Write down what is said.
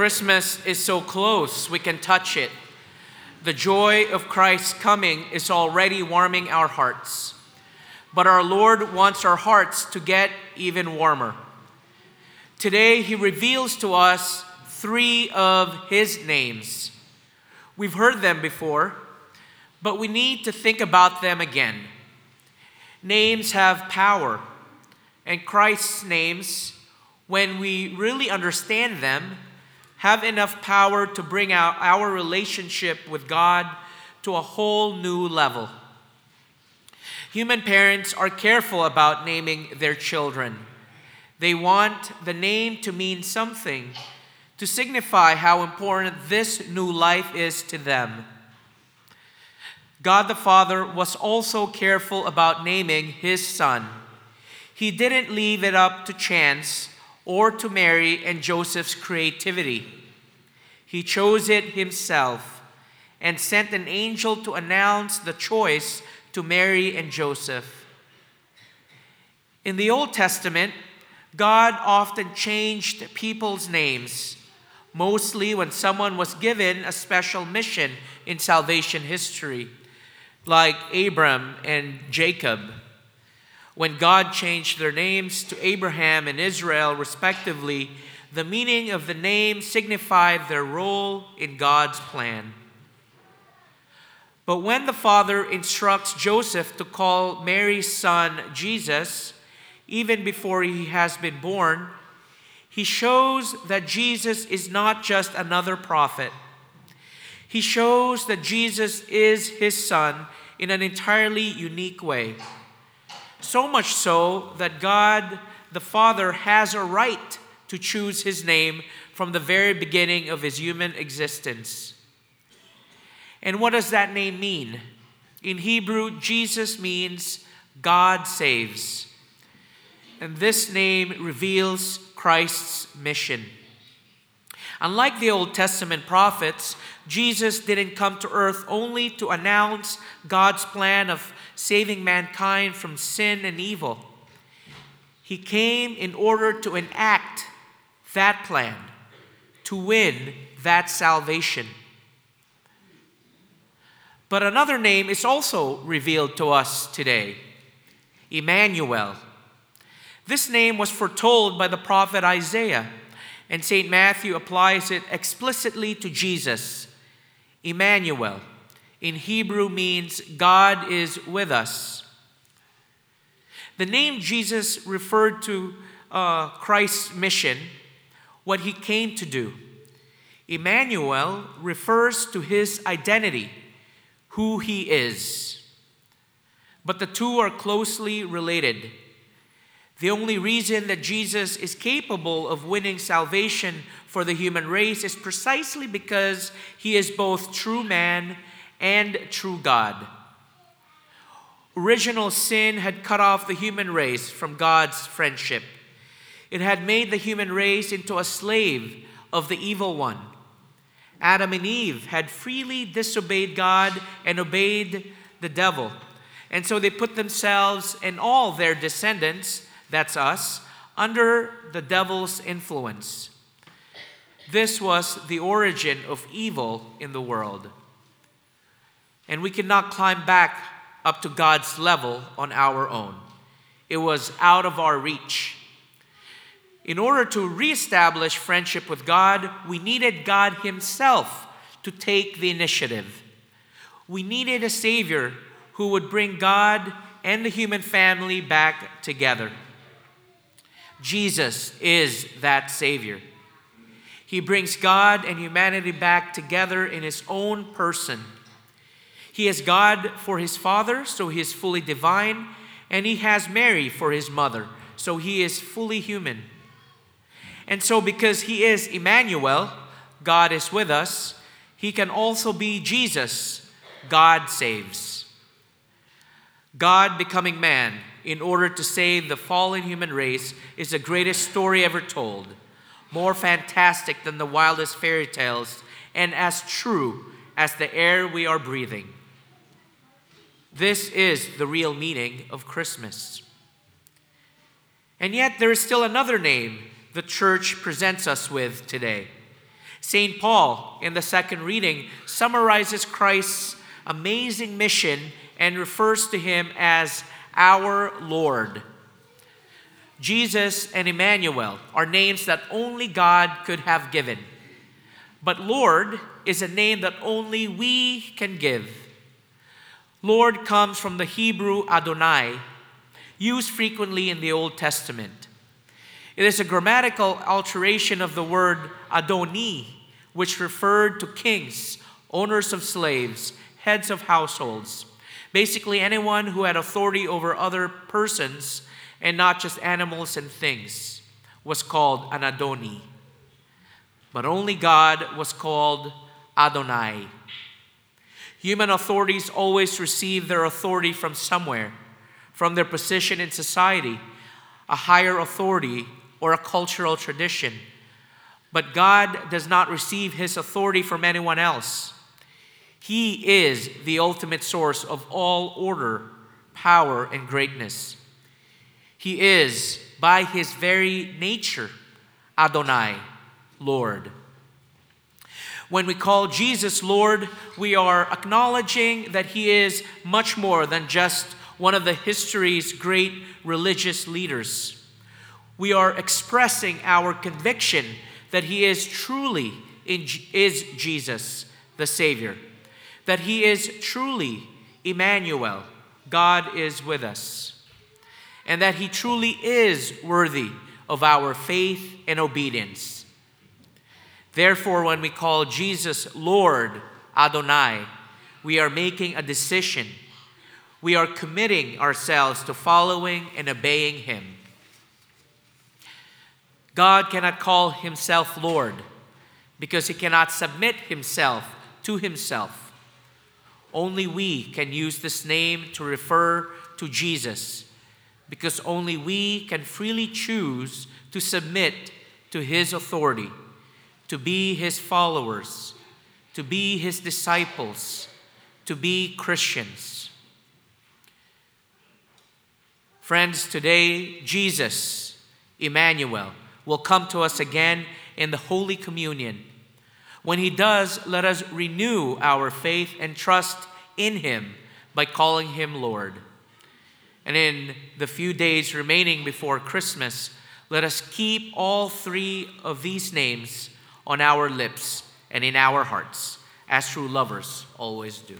Christmas is so close, we can touch it. The joy of Christ's coming is already warming our hearts. But our Lord wants our hearts to get even warmer. Today, He reveals to us three of His names. We've heard them before, but we need to think about them again. Names have power, and Christ's names, when we really understand them, have enough power to bring out our relationship with God to a whole new level. Human parents are careful about naming their children. They want the name to mean something, to signify how important this new life is to them. God the Father was also careful about naming his son. He didn't leave it up to chance or to Mary and Joseph's creativity. He chose it himself and sent an angel to announce the choice to Mary and Joseph. In the Old Testament, God often changed people's names, mostly when someone was given a special mission in salvation history, like Abram and Jacob when God changed their names to Abraham and Israel, respectively, the meaning of the name signified their role in God's plan. But when the father instructs Joseph to call Mary's son Jesus, even before he has been born, he shows that Jesus is not just another prophet. He shows that Jesus is his son in an entirely unique way. So much so that God the Father has a right to choose his name from the very beginning of his human existence. And what does that name mean? In Hebrew, Jesus means God saves. And this name reveals Christ's mission. Unlike the Old Testament prophets, Jesus didn't come to earth only to announce God's plan of saving mankind from sin and evil. He came in order to enact that plan, to win that salvation. But another name is also revealed to us today Emmanuel. This name was foretold by the prophet Isaiah, and St. Matthew applies it explicitly to Jesus. Emmanuel in Hebrew means God is with us. The name Jesus referred to uh, Christ's mission, what he came to do. Emmanuel refers to his identity, who he is. But the two are closely related. The only reason that Jesus is capable of winning salvation for the human race is precisely because he is both true man and true God. Original sin had cut off the human race from God's friendship. It had made the human race into a slave of the evil one. Adam and Eve had freely disobeyed God and obeyed the devil. And so they put themselves and all their descendants, that's us, under the devil's influence. This was the origin of evil in the world and we cannot climb back up to God's level on our own. It was out of our reach. In order to reestablish friendship with God, we needed God Himself to take the initiative. We needed a Savior who would bring God and the human family back together. Jesus is that Savior. He brings God and humanity back together in His own person he has God for his father, so he is fully divine, and he has Mary for his mother, so he is fully human. And so, because he is Emmanuel, God is with us, he can also be Jesus, God saves. God becoming man in order to save the fallen human race is the greatest story ever told, more fantastic than the wildest fairy tales, and as true as the air we are breathing. This is the real meaning of Christmas. And yet, there is still another name the church presents us with today. St. Paul, in the second reading, summarizes Christ's amazing mission and refers to him as our Lord. Jesus and Emmanuel are names that only God could have given. But Lord is a name that only we can give. Lord comes from the Hebrew Adonai, used frequently in the Old Testament. It is a grammatical alteration of the word Adoni, which referred to kings, owners of slaves, heads of households. Basically, anyone who had authority over other persons and not just animals and things was called an Adoni. But only God was called Adonai. Human authorities always receive their authority from somewhere, from their position in society, a higher authority, or a cultural tradition. But God does not receive his authority from anyone else. He is the ultimate source of all order, power, and greatness. He is, by his very nature, Adonai, Lord. When we call Jesus Lord, we are acknowledging that he is much more than just one of the history's great religious leaders. We are expressing our conviction that he is truly in, is Jesus, the Savior, that he is truly Emmanuel, God is with us, and that he truly is worthy of our faith and obedience. Therefore, when we call Jesus Lord Adonai, we are making a decision. We are committing ourselves to following and obeying Him. God cannot call Himself Lord because He cannot submit Himself to Himself. Only we can use this name to refer to Jesus because only we can freely choose to submit to His authority to be his followers, to be his disciples, to be Christians. Friends, today, Jesus, Emmanuel, will come to us again in the Holy Communion. When he does, let us renew our faith and trust in him by calling him Lord. And in the few days remaining before Christmas, let us keep all three of these names on our lips and in our hearts, as true lovers always do.